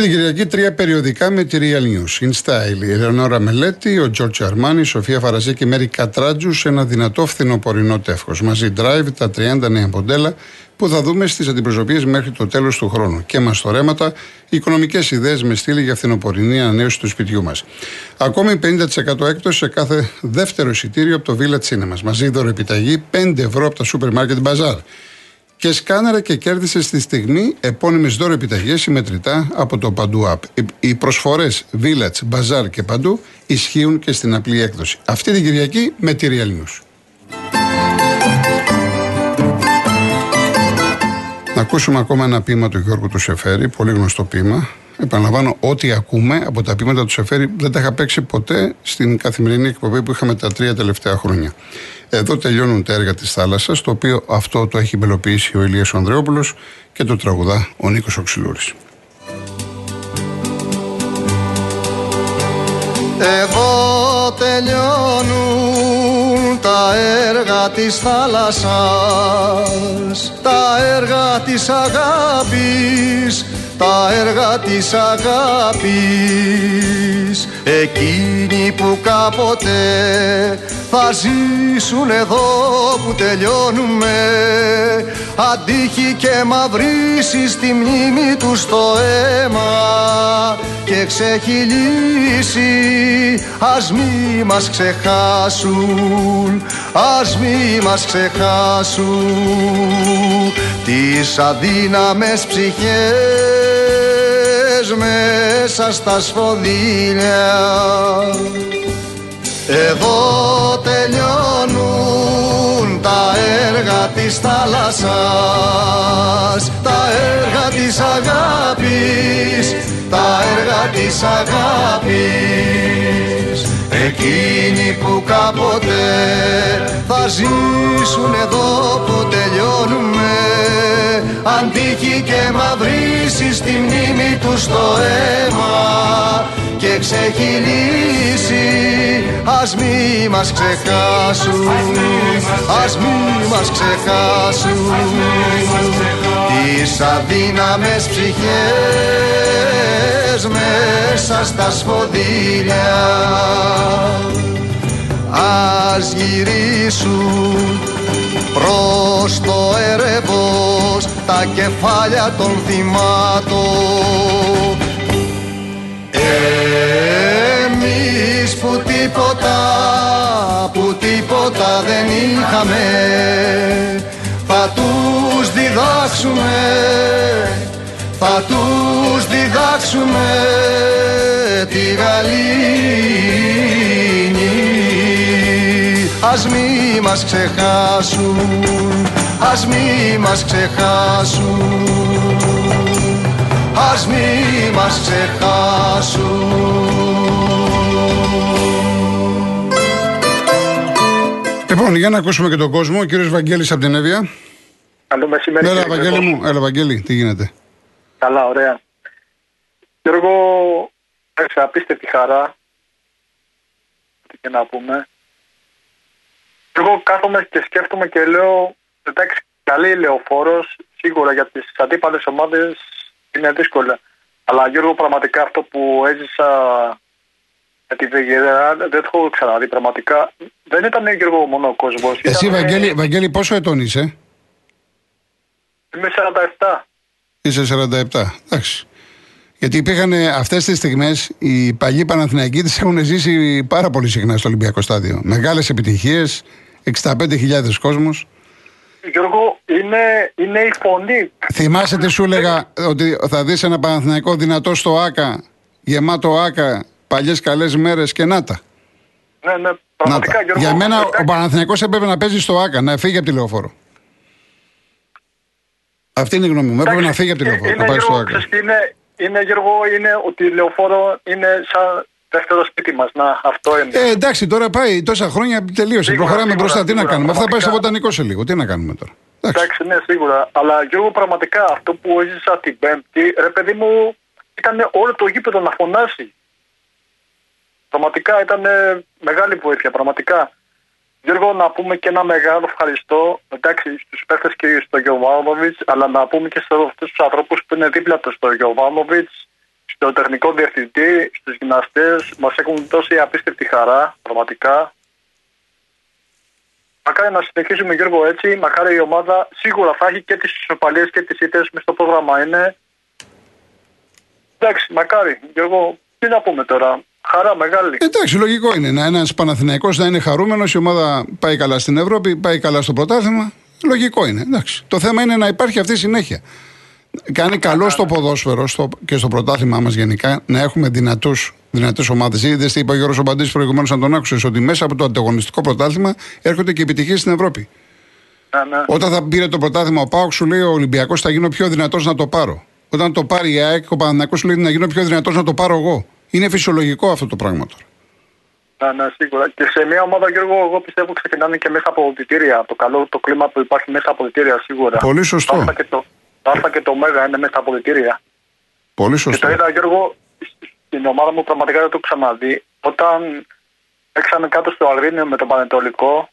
Αυτή την Κυριακή τρία περιοδικά με τη Real News. In Style, η Ελεονόρα Μελέτη, ο Τζορτζ Αρμάνι, η Σοφία Φαραζή και η Μέρη Κατράτζου σε ένα δυνατό φθινοπορεινό τεύχος. Μαζί drive τα 30 νέα μοντέλα που θα δούμε στις αντιπροσωπείες μέχρι το τέλος του χρόνου. Και μας ρέματα, οικονομικές ιδέες με στήλη για φθινοπορεινή ανανέωση του σπιτιού μας. Ακόμη 50% έκπτωση σε κάθε δεύτερο εισιτήριο από το Village Cinema. Μαζί δωρεπιταγή 5 ευρώ από τα Supermarket Bazaar και σκάναρε και κέρδισε στη στιγμή επώνυμε δώρο επιταγές συμμετρητά από το Παντού App. Οι προσφορές Village, Bazaar και Παντού ισχύουν και στην απλή έκδοση. Αυτή την Κυριακή με τη Real News. Να ακούσουμε ακόμα ένα ποίημα του Γιώργου του Σεφέρη, πολύ γνωστό ποίημα. Επαναλαμβάνω, ό,τι ακούμε από τα ποίηματα του Σεφέρη δεν τα είχα παίξει ποτέ στην καθημερινή εκπομπή που είχαμε τα τρία τελευταία χρόνια. Εδώ τελειώνουν τα έργα της θάλασσας, το οποίο αυτό το έχει μελοποιήσει ο Ηλίας Ανδρέοπουλος και το τραγουδά ο Νίκος Οξυλούρης. Εδώ τελειώνουν τα έργα της θάλασσας Τα έργα της αγάπης Τα έργα της αγάπης. Εκείνοι που κάποτε θα ζήσουν εδώ που τελειώνουμε Αντίχει και μαυρίσει στη μνήμη τους στο αίμα Και ξεχυλήσει. Ας μη μας ξεχάσουν Ας μη μας ξεχάσουν Τις αδύναμες ψυχές μέσα στα σφοδίλια. Εδώ τελειώνουν τα έργα της θάλασσας Τα έργα της αγάπης Τα έργα της αγάπης. Εκείνοι που κάποτε θα ζήσουν εδώ που τελειώνουμε Αντίχει και μαυρίσει στη μνήμη τους στο αίμα και ξεχυλήσει ας μη μας ξεχάσουν. Ας μη μας ξεχάσουν. Τις αδύναμες ψυχές μέσα στα σφοδίλια ας γυρίσουν προς το ερεβός τα κεφάλια των θυμάτων τίποτα, που τίποτα δεν είχαμε Θα τους διδάξουμε, θα τους διδάξουμε τη γαλήνη Ας μη μας ξεχάσουν, ας μη μας ξεχάσουν ας μη μας ξεχάσουν. Λοιπόν, για να ακούσουμε και τον κόσμο. Ο κύριος Βαγγέλης από την Εύβοια. Καλό μεσημέρι. Έλα, Βαγγέλη μου. Έλα, Βαγγέλη, τι γίνεται; Καλά, ωραία. Γιώργο, έχει απίστευτη χαρά. Τι και να πούμε. Εγώ κάθομαι και σκέφτομαι και λέω, εντάξει, καλή λεωφόρος, σίγουρα για τις αντίπαλες ομάδες είναι δύσκολα. Αλλά Γιώργο, πραγματικά αυτό που έζησα με τη Βεγγερά δεν το έχω ξαναδεί. Πραγματικά δεν ήταν Γιώργο μόνο ο κόσμος. Εσύ, ήταν... Βαγγέλη, Βαγγέλη, πόσο ετών είσαι, Είμαι 47. Είσαι 47. Εντάξει. Γιατί υπήρχαν αυτές τις στιγμές οι παλιοί Παναθηναϊκοί έχουν ζήσει πάρα πολύ συχνά στο Ολυμπιακό Στάδιο. Μεγάλες επιτυχίες, 65.000 κόσμος. Γιώργο, είναι, είναι η φωνή. Θυμάσαι τι σου έλεγα ότι θα δεις ένα Παναθηναϊκό δυνατό στο ΆΚΑ, γεμάτο ΆΚΑ, παλιές καλές μέρες και να τα. Ναι, ναι, πραγματικά Γιώργο. Για μένα ο Παναθηναϊκός έπρεπε να παίζει στο ΆΚΑ, να φύγει από τη λεωφόρο. Αυτή είναι η γνώμη μου. Έπρεπε να φύγει από τη λεωφόρο. Είναι, να πάει στο ΆΚΑ. Είναι, είναι, Γιώργο, είναι ότι η λεωφόρο είναι σαν δεύτερο σπίτι μας. Να, αυτό είναι. Ε, εντάξει, τώρα πάει τόσα χρόνια τελείωσε. Σίγουρα, Προχωράμε σίγουρα, μπροστά. Σίγουρα, τι να κάνουμε. Αυτά πάει στο βοτανικό σε λίγο. Τι να κάνουμε τώρα. Εντάξει. εντάξει, ναι, σίγουρα. Αλλά Γιώργο, πραγματικά αυτό που έζησα την Πέμπτη, ρε παιδί μου, ήταν όλο το γήπεδο να φωνάσει. Πραγματικά ήταν μεγάλη βοήθεια, πραγματικά. Γιώργο, να πούμε και ένα μεγάλο ευχαριστώ εντάξει, στους παίχτες και στο Γιωβάνοβιτς, αλλά να πούμε και σε αυτούς τους ανθρώπους που είναι δίπλα τους στο Γιωβάνοβιτς, στο τεχνικό διευθυντή, στους γυμναστές. Μας έχουν δώσει απίστευτη χαρά, πραγματικά. Μακάρι να συνεχίσουμε Γιώργο έτσι, μακάρι η ομάδα σίγουρα θα έχει και τις ισοπαλίες και τις ήττες μες στο πρόγραμμα είναι. Εντάξει, μακάρι Γιώργο, τι να πούμε τώρα. Χαρά μεγάλη. Εντάξει, λογικό είναι. Να ένας Παναθηναϊκός να είναι χαρούμενος, η ομάδα πάει καλά στην Ευρώπη, πάει καλά στο πρωτάθλημα. Λογικό είναι. Εντάξει. Το θέμα είναι να υπάρχει αυτή η συνέχεια. Κάνει καλό στο ποδόσφαιρο στο, και στο πρωτάθλημά μας γενικά να έχουμε δυνατούς δυνατές ομάδες. Είδες τι είπε ο Γιώργος Ομπαντή προηγουμένως, αν τον άκουσες, ότι μέσα από το ανταγωνιστικό πρωτάθλημα έρχονται και επιτυχίες στην Ευρώπη. Ναι, ναι. Όταν θα πήρε το πρωτάθλημα ο Πάοξ, σου λέει ο Ολυμπιακός θα γίνω πιο δυνατός να το πάρω. Όταν το πάρει η ΑΕΚ, ο Παναθηναϊκός σου λέει να γίνω πιο δυνατός να το πάρω εγώ. Είναι φυσιολογικό αυτό το πράγμα τώρα. Ναι, ναι, σίγουρα. Και σε μια ομάδα, Γιώργο, εγώ πιστεύω ξεκινάνε και μέσα από οδητήρια. Το καλό το κλίμα που υπάρχει μέσα από οδητήρια, σίγουρα. Πολύ σωστό. Το Α και το, το, Α και το Μέγα είναι μέσα από οδητήρια. Πολύ Και σωστό. το είδα, Γιώργο, στην ομάδα μου πραγματικά δεν το έχω ξαναδεί. Όταν έξαμε κάτω στο Αγρίνιο με τον Πανετολικό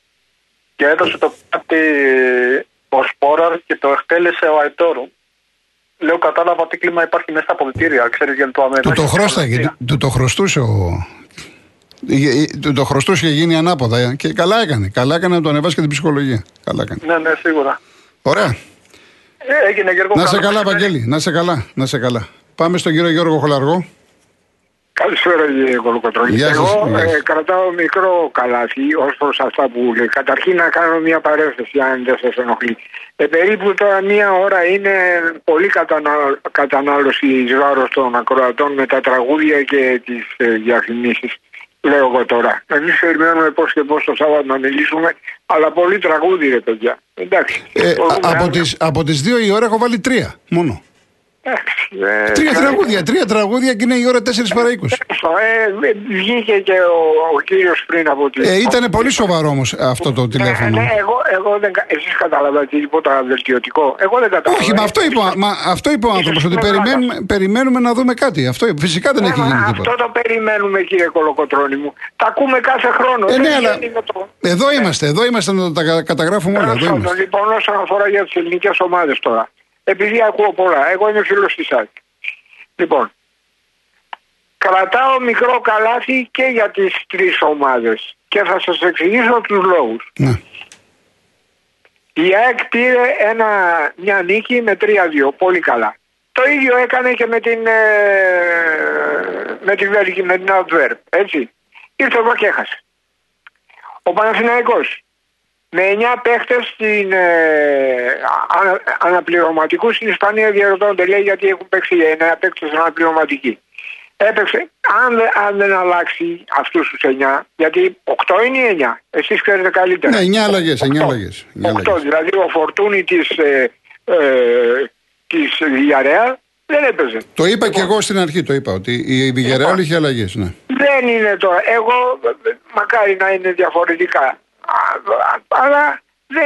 και έδωσε το κάτι ο Σπόραρ και το εκτέλεσε ο Αϊτόρου. Λέω, κατάλαβα τι κλίμα υπάρχει μέσα από οδητήρια. Ξέρεις, για το αμέσως. Του το χρώσταγε, του- του το χρωστούσε ο. Ε, ε, Του το χρωστούσε και γίνει ανάποδα. ε. Και καλά έκανε. Καλά έκανε να του ανεβάσει και την ψυχολογία. Καλά έκανε. Ναι, ναι, σίγουρα. Ωραία. Ε, έγινε Γιώργο. Να σε καλό καλά, μεσημέρι. Βαγγέλη. Να σε καλά. Να σε καλά. Πάμε στον κύριο Γιώργο Χολαργό. Καλησπέρα κύριε Κολοκοτρώνη. Γεια σας, Εγώ γεια σας. ε, κρατάω μικρό καλάθι ως προς αυτά που λέει. Καταρχήν να κάνω μια παρέθεση αν δεν σας ενοχλεί. Ε, περίπου τώρα μία ώρα είναι πολύ κατανα- κατανάλωση εις βάρος των ακροατών με τα τραγούδια και τις ε, διαφημίσεις. Λέω εγώ τώρα. Εμείς περιμένουμε πώς και πώς το Σάββατο να μιλήσουμε, αλλά πολύ τραγούδι ρε παιδιά. Εντάξει. Ε, Μπορούμε α- από, να- τις, από τις δύο η ώρα έχω βάλει τρία μόνο. Εντάξει, ε, Τρία καλά. τραγούδια. Τρία τραγούδια και είναι η ώρα 4 παρά 20. Ε, βγήκε και ο, ο κύριος πριν από τη... Ε, ήταν πολύ σοβαρό όμως αυτό το Ναι, τηλέφωνο. ναι, εγώ, εγώ δεν, κα- εσείς καταλαβαίνετε τίποτα βελτιωτικό. Εγώ δεν καταλαβαίνω. Όχι, μα αυτό είπε, ο- μα αυτό είπε ο άνθρωπος, ότι περιμένουμε, περιμένουμε να δούμε κάτι. Αυτό, φυσικά δεν Ε, έχει μα γίνει αυτό τίποτα. το περιμένουμε κύριε Κολοκοτρώνη μου. Τα ακούμε κάθε χρόνο. Ε, Δεν ναι, αλλά βγαίνει με το... εδώ είμαστε, εδώ είμαστε να τα κα- καταγράφουμε όλα. Τέλος Εδώ πάντων, είμαστε. Λοιπόν, όσον αφορά για τις ελληνικές ομάδες τώρα. Επειδή ακούω πολλά, εγώ είμαι φίλος της ΑΕΚ. Λοιπόν, κρατάω μικρό καλάθι και για τις τρεις ομάδες. Και θα σας εξηγήσω τους λόγους. Ναι. Η ΑΕΚ πήρε ένα, μια νίκη με 3-2. Πολύ καλά. Το ίδιο έκανε και με την, ε, με την Βέλγη, με την Αντβέρπ. Έτσι. Ήρθε εδώ και έχασε. Ο Παναθηναϊκός με 9 παίχτες στην, ε, ανα, αναπληρωματικούς στην Ισπανία διαρωτώνται λέει γιατί έχουν παίξει 9 παίχτες αναπληρωματικοί. Έπαιξε, αν, δεν- αν δεν αλλάξει αυτούς τους 9, γιατί 8 είναι οι 9, εσείς ξέρετε καλύτερα. Ναι, 9 αλλαγές. 9 αλλαγές. 8, δηλαδή ο Φορτούνη της, ε, ε, της Villarreal δεν έπαιζε. Το είπα και εγώ στην αρχή, το είπα, ότι η Βιγερεάλ είχε αλλαγές. Ναι. Δεν είναι τώρα. Εγώ ε, μακάρι να είναι διαφορετικά. Α, α, Αλλά δεν-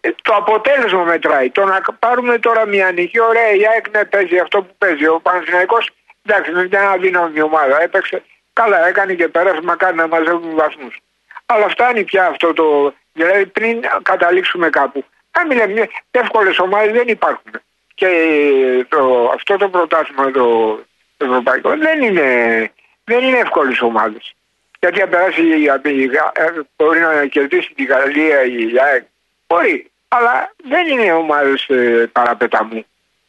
ε, το αποτέλεσμα μετράει. Το να πάρουμε τώρα μια νίκη, ωραία, η ΑΕΚ ναι, παίζει αυτό που παίζει. Ο Παναθηναϊκός, εντάξει, είναι μια αδύναμη ομάδα. Έπαιξε καλά, έκανε και πέρασε, μακάρι να μαζεύουν βαθμούς. Αλλά φτάνει πια αυτό το. Δηλαδή πριν καταλήξουμε κάπου. Να μην λέμε, εύκολες ομάδες δεν υπάρχουν. Και το, αυτό το πρωτάθλημα το ευρωπαϊκό δεν είναι, δεν είναι εύκολες ομάδες. Γιατί αν περάσει η, η, η- μπορεί να κερδίσει τη Γαλλία ή η ΑΕΚ. Μπορεί. Αλλά δεν είναι ομάδε ε, παραπεταμού.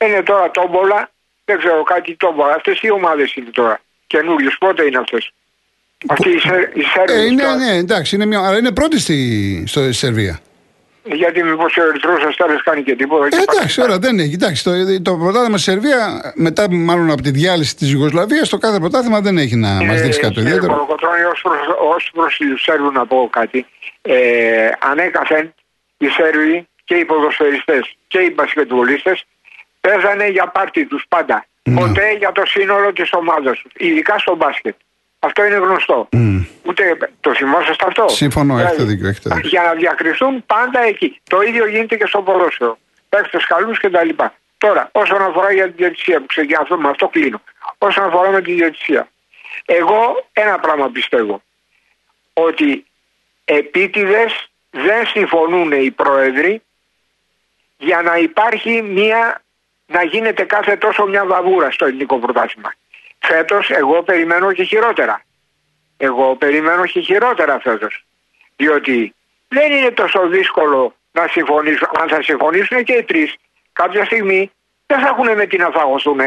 Είναι τώρα τόμπολα, δεν ξέρω κάτι τόμπολα. Αυτές οι ομάδες είναι τώρα. Καινούριου, πότε είναι αυτές; Αυτή η, Σερ, η Σέρβη Ε, είναι, τώρα. ναι, εντάξει, είναι μια, αλλά είναι πρώτη στη, στο, στη Σερβία. Γιατί μήπως ο Ερυθρός Αστέρας κάνει και τίποτα. Ε, και εντάξει, πάει. ώρα δεν έχει. Εντάξει, το, το πρωτάθλημα στη Σερβία, μετά μάλλον από τη διάλυση της Ιουγκοσλαβίας, το κάθε πρωτάθλημα δεν έχει να μας δείξει κάτι το κύριε ιδιαίτερο. Κολοκοτρώνη, ως προς, ως προς τους Σέρβους να πω κάτι. Ε, ανέκαθεν οι Σέρβοι και οι ποδοσφαιριστές και οι μπασκετβολίστες παίζανε για πάρτι τους πάντα. Ναι. Ποτέ για το σύνολο της ομάδας τους. Ειδικά στο μπάσκετ. Αυτό είναι γνωστό. Μμ. Ούτε το θυμόσαστε αυτό; Συμφωνώ, έχετε Δηλαδή, δίκιο, έχετε δίκιο. Για να διακριθούν πάντα εκεί. Το ίδιο γίνεται και στο ποδόσφαιρο. Παίχτε καλού κτλ. Τώρα, όσον αφορά για την διαιτησία που ξεκινά, αυτό, με αυτό κλείνω. Όσον αφορά με τη διαιτησία. Εγώ ένα πράγμα πιστεύω. Ότι επίτηδες δεν συμφωνούν οι πρόεδροι για να υπάρχει μια να γίνεται κάθε τόσο μια βαβούρα στο ελληνικό πρωτάθλημα. Φέτος εγώ περιμένω και χειρότερα. Εγώ περιμένω και χειρότερα φέτος. Διότι δεν είναι τόσο δύσκολο να συμφωνήσουν. Αν θα συμφωνήσουν και οι τρεις, κάποια στιγμή δεν θα έχουν με τι να φαγωθούν.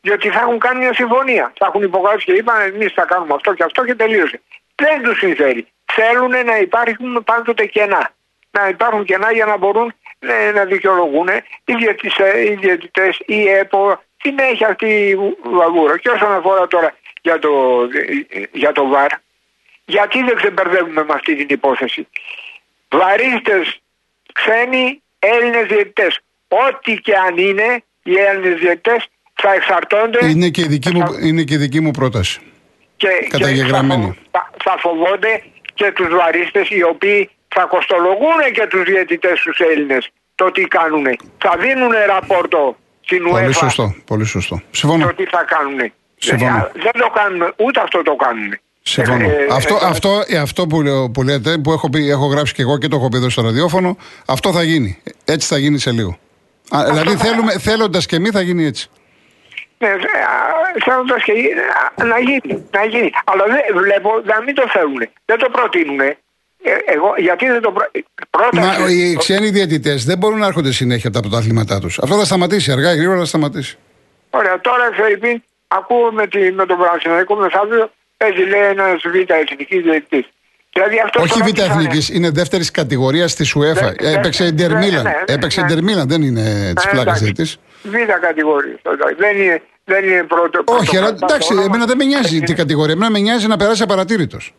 Διότι θα έχουν κάνει μια συμφωνία. Θα έχουν υπογράψει και είπαν εμείς θα κάνουμε αυτό και αυτό και τελείωσε. Δεν τους συμφέρει. Θέλουν να υπάρχουν πάντοτε κενά. Να υπάρχουν κενά για να μπορούν ε, να δικαιολογούν οι διαιτητές, η ΕΠΟ, έχει αυτή η βαγούρα. Και όσον αφορά τώρα για το, για το ΒΑΡ, γιατί δεν ξεμπερδεύουμε με αυτή την υπόθεση. Βαρίστες ξένοι Έλληνες διαιτητές. Ό,τι και αν είναι οι Έλληνες διαιτητές θα εξαρτώνται. Είναι και η δική μου, είναι και δική μου πρόταση. Και, Καταγεγραμμένη. θα, θα φοβόνται και τους βαρίστες οι οποίοι θα κοστολογούν και τους διαιτητές τους Έλληνες το τι κάνουν. Θα δίνουν ραπόρτο στην Πολύ σωστό, πολύ σωστό. Συμφωνώ. Το τι θα κάνουν. Συμφωνώ. Δεν το κάνουμε, ούτε αυτό το κάνουν. Συμφωνώ. Ε, αυτό, ε, αυτό, ε, αυτό που, λέω, που λέτε, που έχω, πει, έχω γράψει και εγώ και το έχω πει εδώ στο ραδιόφωνο, αυτό θα γίνει. Έτσι θα γίνει σε λίγο. Α, δηλαδή θα- θέλουμε, θέλοντας και εμείς θα γίνει έτσι. Ναι, θέλοντας και α, να γίνει, να γίνει. Αλλά δεν βλέπω να μην το θέλουν. Δεν το προτείνουν. Εγώ, γιατί δεν το προ... πρόταση. Μα οι ξένοι διαιτητές δεν μπορούν να έρχονται συνέχεια από τα πρωταθλήματά τους. Αυτό θα σταματήσει αργά ή γρήγορα θα σταματήσει. Ωραία, τώρα Φερρυπίν, ακούω με, τη, με τον Παναθηναϊκό μεθαύριο, παίζει λέει ένας β' εθνικής διαιτητής. Δηλαδή αυτό Όχι το β' ρώτησανε. εθνικής, είναι δεύτερης κατηγορίας στη Σουέφα. Ναι, ναι, Έπαιξε ναι, Ιντερ ναι, Μίλαν. ναι, ναι, Έπαιξε ναι. Ιντερ Μίλαν, δεν είναι της Ε, πλάκας εντάξει. διαιτητής. Β' κατηγορία. Δεν είναι, δεν είναι πρώτο. Όχι, αλλά πρώτο- εντάξει, όνομα. εμένα δεν με νοιάζει Είναι- την κατηγορία. Εμένα με νοιάζει να περάσει απαρατήρητος.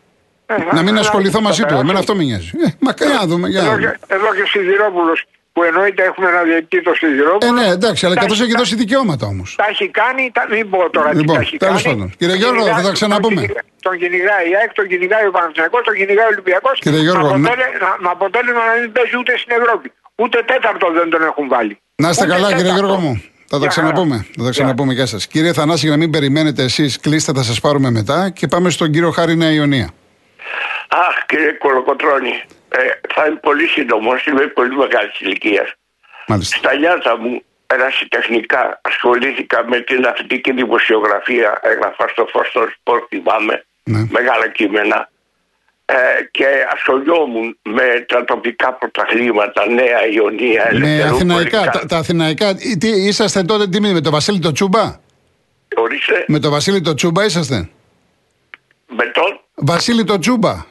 Ε, Να μην αλλά ασχοληθώ θα μαζί του. περάσει. Εμένα αυτό με νοιάζει. Ε, μα για να δούμε. Για να Εδώ δούμε. και, εδώ και Σιδηρόπουλος που εννοείται έχουμε ένα διαιτητή το Σιδηρόπουλο. Ε, ναι, εντάξει, αλλά Τα καθώς έχει έχει κα- δώσει δικαιώματα όμως. Τα έχει κάνει, τα, μην πω τώρα τι Λοιπόν, τα έχει τέλος κάνει. πάντων. Κύριε Τον Γιώργο, κυνηγά- θα τα ξαναπούμε. Τον, κυνηγά- τον κυνηγάει η ΑΕΚ, τον κυνηγάει ο Παναθηναϊκός, τον κυνηγάει ο Ολυμπιακός. Κύριε Γιώργο, με, να- αποτέλε, να- με αποτέλεσμα να μην παίζει ούτε στην Ευρώπη. Ούτε τέταρτο δεν τον έχουν βάλει. Να είστε Ούτε καλά, κύριε τέταρτο. Γιώργο μου. Θα τα Γεια ξαναπούμε. χαρά. Θα τα ξαναπούμε. Γεια σα. Κύριε Θανάση, για να μην περιμένετε εσείς, κλείστε, θα σας πάρουμε μετά και πάμε στον κύριο Χάρη Νέα Ιωνία. Αχ, κύριε Κολοκοτρώνη, ε, θα είμαι πολύ σύντομος. Είμαι πολύ μεγάλης ηλικίας. Μάλιστα. Στα νιάτα μου, ερασιτεχνικά, ασχολήθηκα με την αθλητική δημοσιογραφία. Έγραφα στο φω των σπορ, θυμάμαι. Ναι. Μεγάλα κείμενα. Ε, και ασχολιόμουν με τα τοπικά πρωταθλήματα, Νέα Ιωνία, Με Ελευθερούπολη. αθηναϊκά, Κα- τα, τα αθηναϊκά. ε, Τι, είσαστε τότε τι, με τον Βασίλη το Τσούμπα; Ορίστε, Με τον Βασίλη το Τσούμπα είσαστε; με τον; Βασίλη το Τσούμπα.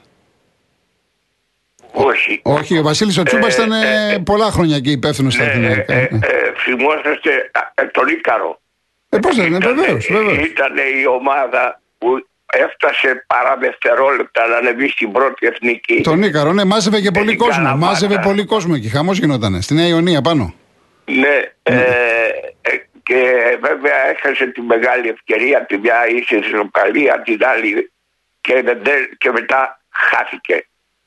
Όχι. Όχι, ο Βασίλης ο Τσούμπας Ε, ήταν ε, ε, ε, πολλά χρόνια και υπεύθυνος στα Ναι, αθηναϊκά. ε, Ε, ε, ε, θυμόσαστε α, ε, τον Ίκαρο. ε, πώς δεν είναι, βεβαίως. Ήταν η ομάδα που έφτασε παρά δευτερόλεπτα να ανεβεί στην πρώτη εθνική. Τον Ίκαρο, ναι, μάζευε και πολύ την κόσμο. Καλαμάτα. Μάζευε πολύ κόσμο εκεί. Χαμός γινότανε. Στη Νέα Ιωνία πάνω. Ναι, ε, ε, και βέβαια έχασε τη μεγάλη ευκαιρία. Τη μια είχε ισοπαλία, την άλλη και, δεν- και μετά χάθηκε.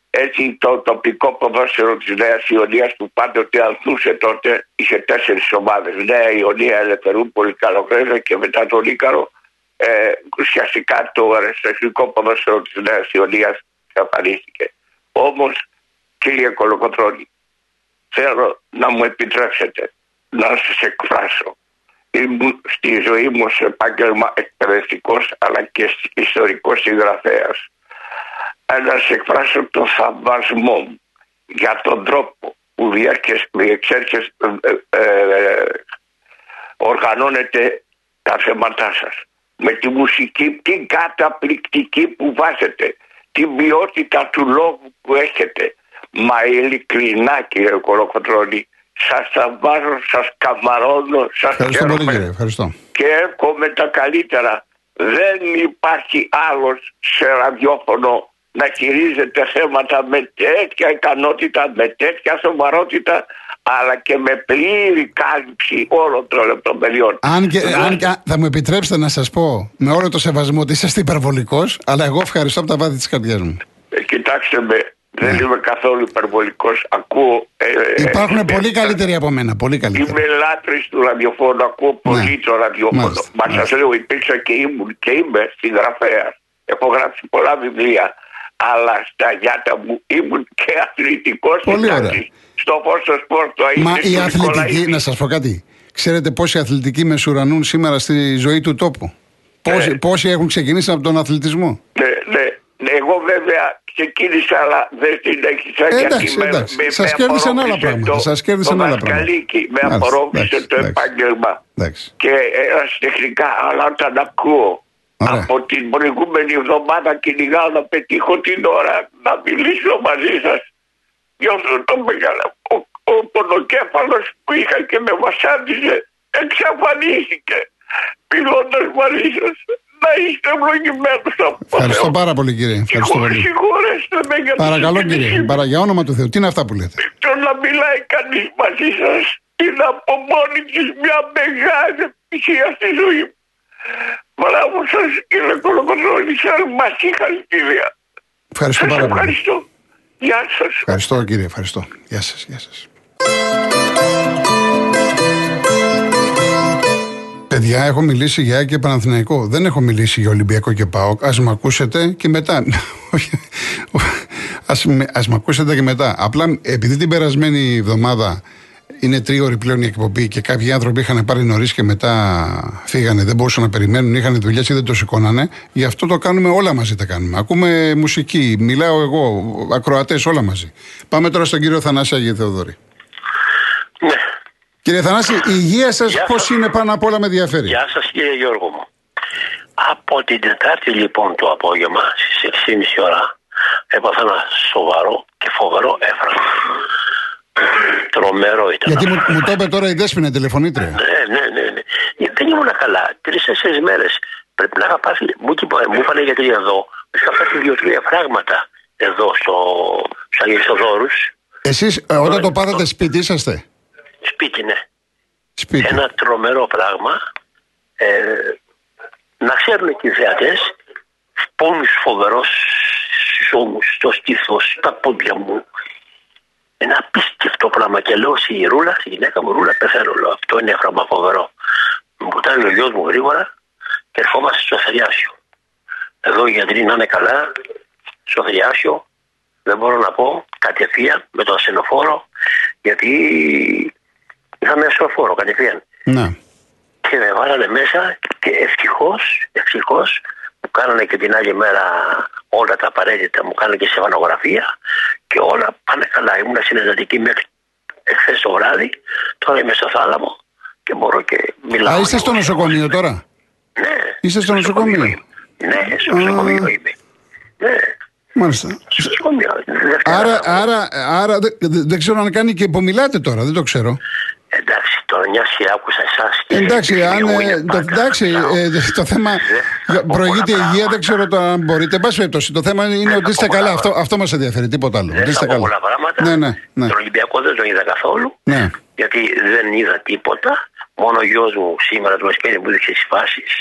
Έτσι το τοπικό ποδόσφαιρο της Νέας Ιωνίας που πάντοτε ανθούσε τότε είχε τέσσερις ομάδες. Νέα Ιωνία, Ελευθερούπολη, Καλογρέζα και μετά τον Ίκαρο. Ε, ουσιαστικά το αριστοτελικό ποδόσφαιρο της Νέας Ιωνίας εξαφανίστηκε. Όμως, κύριε Κολοκοτρώνη, θέλω να μου επιτρέψετε να σας εκφράσω. Ήμουν στη ζωή μου σε επάγγελμα εκπαιδευτικός αλλά και ιστορικός συγγραφέας. Ε, Να σας εκφράσω το θαυμασμό μου για τον τρόπο που διέρχες- διεξέρχεσαι, ε, ε, οργανώνετε τα θέματά σας. Με τη μουσική, την καταπληκτική που βάζετε, την ποιότητα του λόγου που έχετε. Μα ειλικρινά κύριε Κολοκοτρώνη, σας θαυμάζω, σας καμαρώνω, σας Ευχαριστώ πολύ, χαίρομαι κύριε. Ευχαριστώ. και εύχομαι τα καλύτερα. Δεν υπάρχει άλλος σε ραδιόφωνο να χειρίζεται θέματα με τέτοια ικανότητα, με τέτοια σοβαρότητα, αλλά και με πλήρη κάλυψη όλων των λεπτομεριών. Αν και, Δεν- αν, και- α, θα μου επιτρέψετε να σας πω με όλο το σεβασμό ότι είσαστε υπερβολικός, αλλά εγώ ευχαριστώ από τα βάθη της καρδιάς μου. Ε, κοιτάξτε με, δεν είμαι καθόλου υπερβολικός. Ακούω... ε, ε, Ναι. Υπάρχουν ε, πολύ ε, καλύτεροι από μένα. Πολύ καλύτεροι. Είμαι λάτρης του ραδιοφώνου, ακούω πολύ το ραδιόφωνο. Μάλιστα, Μα μάλιστα. σας λέω, υπήρξα και ήμουν και είμαι συγγραφέας. Έχω γράψει πολλά βιβλία. Αλλά στα γιάτα μου ήμουν και αθλητικός Πολύ κοιτάξτε, ωραία. Στο φως στο σπορ το Μα αίτηση η του αθλητική, Νικολαίδη. να σας πω κάτι. Ξέρετε πόσοι αθλητικοί μεσουρανούν σήμερα στη ζωή του τόπου; Πόσοι, πόσοι έχουν ξεκινήσει από τον αθλητισμό; Ναι, ναι. Ναι, Εγώ βέβαια ξεκίνησα, αλλά δεν συνέχισα Ε, γιατί εντάξει, με, εντάξει. με, Σας με κέρδισαν άλλα απορρόφησε πράγματα. το- Σας κέρδισαν το άλλα πράγματα. Βασκαλίκι, με Μάλιστα, απορρόφησε εντάξει, το εντάξει. επάγγελμα. Εντάξει. Και ένα τεχνικά, αλλά όταν ακούω Ωραία. από την προηγούμενη εβδομάδα κυνηγάω να πετύχω την ώρα να μιλήσω μαζί σας. Νιώθω το μεγάλο. Ο, ο πονοκέφαλος που είχα και με βασάνιζε εξαφανίστηκε. Μιλώντας μαζί σας. Να είστε ευλογημένοι από το Ευχαριστώ Θεό. πάρα πολύ κύριε. Ευχαριστώ Συγχω- πολύ. Συγχωρέστε με για τη Παρακαλώ συγκίνησή κύριε. μου. Παρα, για όνομα του Θεού. Τι είναι αυτά που λέτε; Το να μιλάει κανείς μαζί σας είναι από μόνη της μια μεγάλη ευτυχία στη ζωή μου. Μπράβο σας κύριε Κολοκοτρώνη, σαν μα συγχαρητήρια. Ευχαριστώ Σας πάρα πολύ. ευχαριστώ. Γεια σας. Ευχαριστώ κύριε. Ευχαριστώ. Γεια σας. Γεια σας. Παιδιά, έχω μιλήσει για ΑΕΚ και Παναθηναϊκό. Δεν έχω μιλήσει για Ολυμπιακό και ΠΑΟΚ. Α με ακούσετε και μετά. Όχι. ας, με, ας με ακούσετε και μετά. Απλά επειδή την περασμένη εβδομάδα είναι τρίωρη πλέον η εκπομπή και κάποιοι άνθρωποι είχαν πάρει νωρίς και μετά φύγανε, δεν μπορούσαν να περιμένουν, είχαν δουλειές ή δεν το σηκώνανε. Γι' αυτό το κάνουμε όλα μαζί τα κάνουμε. Ακούμε μουσική, μιλάω εγώ, ακροατές, όλα μαζί. Πάμε τώρα στον κύριο Θανάση Αγίου Θεοδόρη. Ναι. Κύριε Θανάση, η υγεία σας Γεια πώς σας. είναι πάνω απ' όλα με ενδιαφέρει; Γεια σας κύριε Γιώργο μου. Από την Τετάρτη λοιπόν το απόγευμα στις 6.30 ώρα έπαθα ένα σοβαρό και φοβερό έφραγμα. Τρομερό ήταν. Γιατί μου, αυτό. μου το είπε τώρα η Δέσποινα τηλεφωνήτρια. Ναι, ναι, ναι. ναι. Ε, Δεν ήμουν καλά. Τρει-τέσσερι μέρες. Πρέπει να είχα πάθει. Μου, είπα- μου είπαν γιατροί εδώ. Είχα πάθει δύο-τρία φράγματα εδώ στο, στου Αγιοσοδόρου. Εσείς όταν το πάθατε σπίτι είσαστε; Σπίτι, ναι. Σπίτι. ένα τρομερό πράγμα. Ε, να ξέρουν και οι θεατές πόνους φοβερός στους ώμους, στο στήθος, στα πόδια μου. Ένα απίστευτο πράγμα και λέω στη Ρούλα, στη γυναίκα μου Ρούλα, πεθαίνω λέω, αυτό είναι πράγμα φοβερό. Μου κουτάει ο γιος μου γρήγορα και ερχόμαστε στο Θεριάσιο. Εδώ οι γιατροί να είναι καλά, στο Θεριάσιο, δεν μπορώ να πω, κατευθείαν με το ασθενοφόρο, γιατί είχαμε ασθενοφόρο κατευθείαν Ναι. και με βάλανε μέσα και ευτυχώς, ευτυχώς μου κάνανε και την άλλη μέρα όλα τα απαραίτητα, μου κάνανε και σεβανογραφία και όλα πάνε καλά. Ήμουν συνεδετική μέχρι εχθές το βράδυ, τώρα είμαι στο θάλαμο και μπορώ και μιλάω. Α, είστε λίγο. στο νοσοκομείο τώρα; Ναι. Είστε στο νοσοκομείο; είμαι. Ναι, στο νοσοκομείο είμαι. Ναι, Μάλιστα. στο νοσοκομείο. Δευτέρα Άρα, θα βγω. άρα, άρα δεν, δεν- δεν ξέρω αν κάνει και υπομιλάτε τώρα, δεν το ξέρω. Εντάξει, τώρα μια και άκουσα εσάς και Εντάξει, αν, μου ε, είναι το, πάντα εντάξει να ε, το θέμα θα για- πω προηγείται η πολλά υγεία, δεν πράγματα. ξέρω το αν μπορείτε. Εν πάση περιπτώσει, το θέμα είναι θα ότι είστε πω καλά. πολλά Αυτό, αυτό μας ενδιαφέρει, τίποτα άλλο. Δεν Ότι είστε θα πω καλά. πολλά πράγματα. Ναι, ναι, ναι. Τον Ολυμπιακό δεν τον είδα καθόλου. Ναι. Γιατί δεν είδα τίποτα. Μόνο ο γιος μου σήμερα το μεσημέρι μου έδειξε τις φάσεις.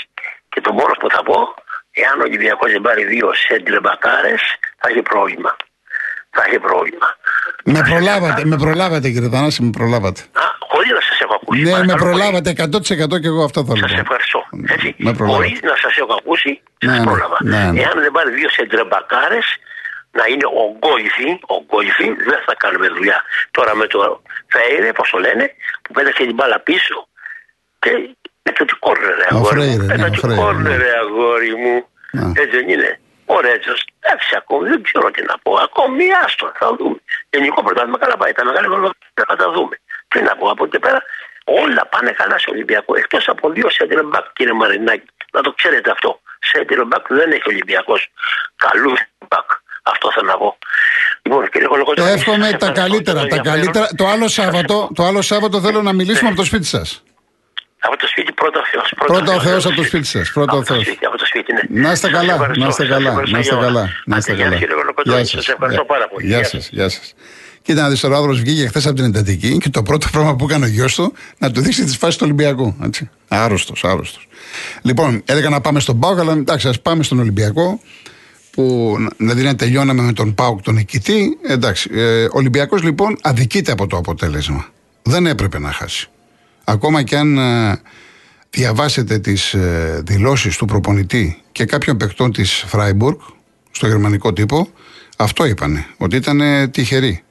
Και το μόνος που θα πω, εάν ο Ολυμπιακός δεν πάρει δύο σέντρε μπακάρες, θα έχει πρόβλημα. Θα έχει πρόβλημα. Με προλάβατε, με προλάβατε κύριε Θανάση, με προλάβατε. Α, χωρίς να σας έχω ακούσει. Ναι, με παρακαλώ πολύ. προλάβατε 100% και εγώ αυτό θέλω. Σας να πω. ευχαριστώ. Έτσι, Με προλάβατε. χωρίς να σας έχω ακούσει, Ναι, σας ναι, πρόλαβα. ναι, ναι. Εάν δεν πάρει δύο σεντρεμπακάρες, να είναι ο γκόλφι, ο γκόλφι, δεν θα κάνουμε δουλειά. Τώρα με το Φέιρε, πώς το λένε, που πέταξε την μπάλα πίσω και με το κόρνερ, Ο αγόρι Φρέιρε, μου. ναι, Με ο το Φρέιρε, κόρνερ, αγόρι μου. Ναι. Έτσι δεν είναι. Ο Ρέτζο, εντάξει, ακόμη δεν ξέρω τι να πω. Ακόμη άστο, θα δούμε. Γενικό πρωτάθλημα καλά πάει. Τα μεγάλα πρωτάθλημα θα τα δούμε. Τι να πω από εκεί και πέρα, όλα πάνε καλά στο Ολυμπιακό. Εκτός από δύο center back, κύριε Μαρινάκη. Να το ξέρετε αυτό. Center back δεν έχει Ολυμπιακός. Καλούς back. Αυτό θέλω να πω. Λοιπόν, κύριε Κολοκοτρώνη, Εύχομαι σας τα ευχαριστώ καλύτερα. για Τα ενδιαφέρον. καλύτερα. Το άλλο Σας Σάββατο, ευχαριστώ. το άλλο Σάββατο θέλω να μιλήσουμε από το σπίτι σας. Από το σπίτι, πρώτα ο Θεός. Πρώτα ο Θεός από το σπίτι σας, πρώτα ο Από Να είστε Σας καλά, ευχαριστώ, να είστε σας καλά, ευχαριστώ να είστε για όλα. καλά, να είστε Άντε, γεια καλά. σας, κύριε Κολοκοτρώνη, σας ευχαριστώ πάρα πολύ. Γεια σας, γεια σας. Κοίτα να δεις τώρα, ο άνθρωπο βγήκε χθες από την εντατική και το πρώτο πράγμα που έκανε ο γιος του να του δείξει τις φάσεις του Ολυμπιακού. Άρρωστος, άρρωστος. Λοιπόν, έλεγα να πάμε στον Πάουκ, αλλά εντάξει, ας πάμε στον Ολυμπιακό. Που δηλαδή να τελειώναμε με τον Πάουκ τον νικητή. Εντάξει, ε, ο Ολυμπιακός λοιπόν αδικείται από το αποτέλεσμα. Δεν έπρεπε να χάσει. Ακόμα και αν ε, διαβάσετε τις ε, δηλώσεις του προπονητή και κάποιων παικτών της Φράιμπουργκ στο γερμανικό τύπο, αυτό είπανε, ότι ήταν ε, τυχεροί.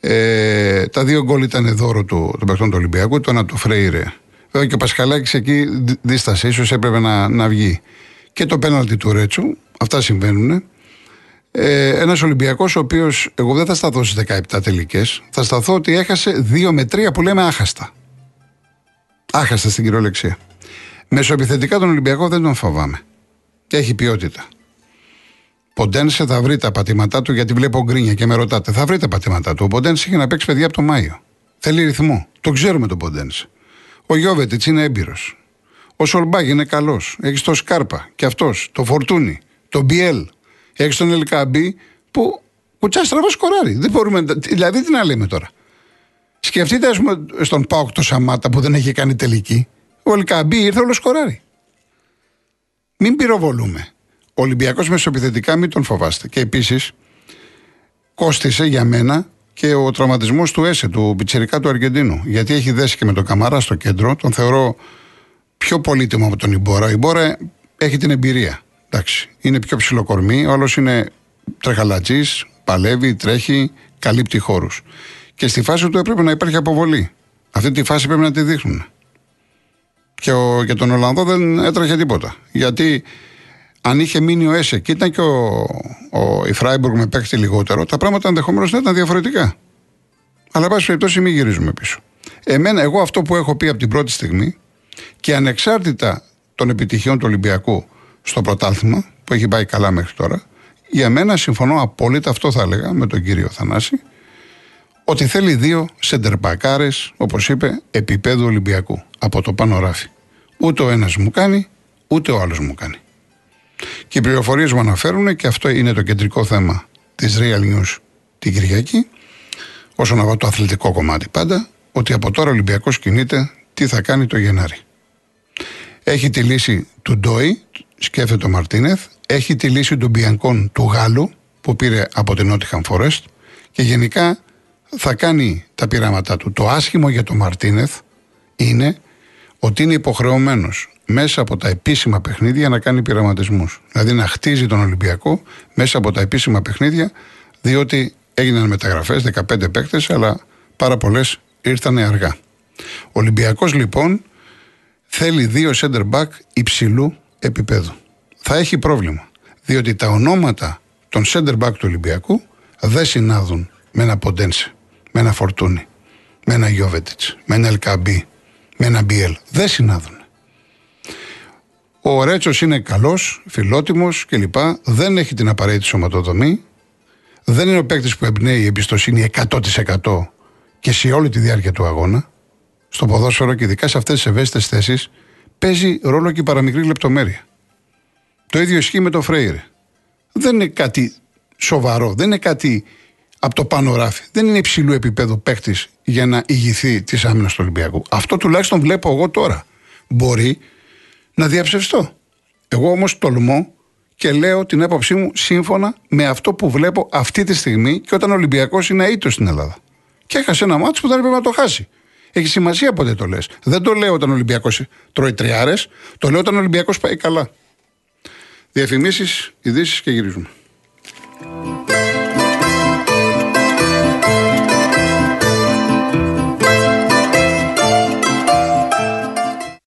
Ε, τα δύο γκολ ήταν δώρο του, των παικτών του Ολυμπιακού, το ένα του Φρέιρε Βέβαια και ο Πασχαλάκης εκεί δίστασε, ίσως έπρεπε να, να βγει. Και το πέναλτι του Ρέτσου, αυτά συμβαίνουν. Ε, Ένας Ολυμπιακός, ο οποίος εγώ δεν θα σταθώ στις 17 τελικές, θα σταθώ ότι έχασε 2 με 3 που λέμε άχαστα. Άχαστα στην κυριολεξία. Μεσοεπιθετικά τον Ολυμπιακό δεν τον φοβάμαι. Και έχει ποιότητα. Ποντένσε θα βρει τα πατήματά του, γιατί βλέπω γκρίνια και με ρωτάτε. Θα βρει τα πατήματά του. Ο Ποντένσε έχει να παίξει παιδιά από το Μάιο. Θέλει ρυθμό. Το ξέρουμε τον Ποντένσε. Ο Γιώβετιτς είναι έμπειρος. Ο Σολμπάγ είναι καλός. Έχεις το Σκάρπα και αυτός. Το Φορτούνι. Το Μπιέλ. Έχεις τον Ελκαμπή που κουτσά στραβά σκοράρει. Δεν μπορούμε, δηλαδή τι να λέμε τώρα. Σκεφτείτε, ας πούμε, στον Πάοκ το Σαμάτα που δεν έχει κάνει τελική. Ο Ελκαμπή ήρθε όλο σκοράρει. Μην πυροβολούμε. Ο Ολυμπιακός μεσοπιθετικά μην τον φοβάστε. Και επίσης κόστησε για μένα και ο τραυματισμός του Έσε, του πιτσερικά του Αργεντίνου. Γιατί έχει δέσει και με τον Καμαρά στο κέντρο. Τον θεωρώ πιο πολύτιμο από τον Ιμπόρα. Ο Ιμπόρα έχει την εμπειρία. Εντάξει, είναι πιο ψηλό κορμί. Ο άλλος είναι τρεχαλατζής, παλεύει, τρέχει, καλύπτει χώρους. Και στη φάση του έπρεπε να υπάρχει αποβολή. Αυτή τη φάση πρέπει να τη δείχνουν. Και ο, για τον Ολλανδό δεν έτρεχε τίποτα. Γιατί αν είχε μείνει ο Έσε και ήταν και ο, ο, η Φράιμπουργκ με παίχτη λιγότερο, τα πράγματα ενδεχομένως να ήταν διαφορετικά. Αλλά, πάση περιπτώσει, μην γυρίζουμε πίσω. Εμένα, εγώ αυτό που έχω πει από την πρώτη στιγμή και ανεξάρτητα των επιτυχιών του Ολυμπιακού στο πρωτάθλημα, που έχει πάει καλά μέχρι τώρα, για μένα συμφωνώ απόλυτα, αυτό θα έλεγα με τον κύριο Θανάση, ότι θέλει δύο σεντερμπακάρες, όπως είπε, επίπεδου Ολυμπιακού. Από το πάνω ράφι. Ούτε ο ένας μου κάνει, ούτε ο άλλος μου κάνει. Και οι πληροφορίες μου αναφέρουν και αυτό είναι το κεντρικό θέμα της Real News την Κυριακή, όσον αφορά το αθλητικό κομμάτι πάντα, ότι από τώρα ο Ολυμπιακός κινείται τι θα κάνει το Γενάρη. Έχει τη λύση του Ντόι, σκέφτεται ο Μαρτίνεθ, έχει τη λύση του Μπιανκόν του Γάλλου, που πήρε από την Νότιχαν Φορέστ και γενικά θα κάνει τα πειράματά του. Το άσχημο για τον Μαρτίνεθ είναι ότι είναι υποχρεωμένος μέσα από τα επίσημα παιχνίδια να κάνει πειραματισμούς. Δηλαδή να χτίζει τον Ολυμπιακό μέσα από τα επίσημα παιχνίδια, διότι έγιναν μεταγραφές, 15 παίκτες, αλλά πάρα πολλές ήρθαν αργά. Ο Ολυμπιακός λοιπόν θέλει δύο center back υψηλού επίπεδου. Θα έχει πρόβλημα. Διότι τα ονόματα των center back του Ολυμπιακού δεν συνάδουν με ένα Ποντένσε, με ένα Φορτούνι, με ένα Γιώβετιτς, με ένα Ελκαμπή, με ένα Μπιέλ. Δεν συνάδουν. Ο Ρέτσος είναι καλός, φιλότιμος κλπ. Δεν έχει την απαραίτητη σωματοδομή. Δεν είναι ο παίκτης που εμπνέει η εμπιστοσύνη 100% και σε όλη τη διάρκεια του αγώνα. Στο ποδόσφαιρο και ειδικά σε αυτές τις ευαίσθητες θέσεις παίζει ρόλο και η παραμικρή λεπτομέρεια. Το ίδιο ισχύει με τον Φρέιρε. Δεν είναι κάτι σοβαρό, δεν είναι κάτι από το πάνω ράφι. Δεν είναι υψηλού επίπεδου παίκτης για να ηγηθεί της άμυνας του Ολυμπιακού. Αυτό τουλάχιστον βλέπω εγώ τώρα. Μπορεί να διαψευστώ. Εγώ όμως τολμώ και λέω την έποψή μου σύμφωνα με αυτό που βλέπω αυτή τη στιγμή και όταν ο Ολυμπιακός είναι αίτο στην Ελλάδα. Και έχασε ένα μάτσο που δεν έπρεπε να το χάσει. Έχει σημασία πότε το λες. Δεν το λέω όταν ο Ολυμπιακός τρώει τριάρες, το λέω όταν ο Ολυμπιακός πάει καλά. Διαφημίσεις, ειδήσεις και γυρίζουμε.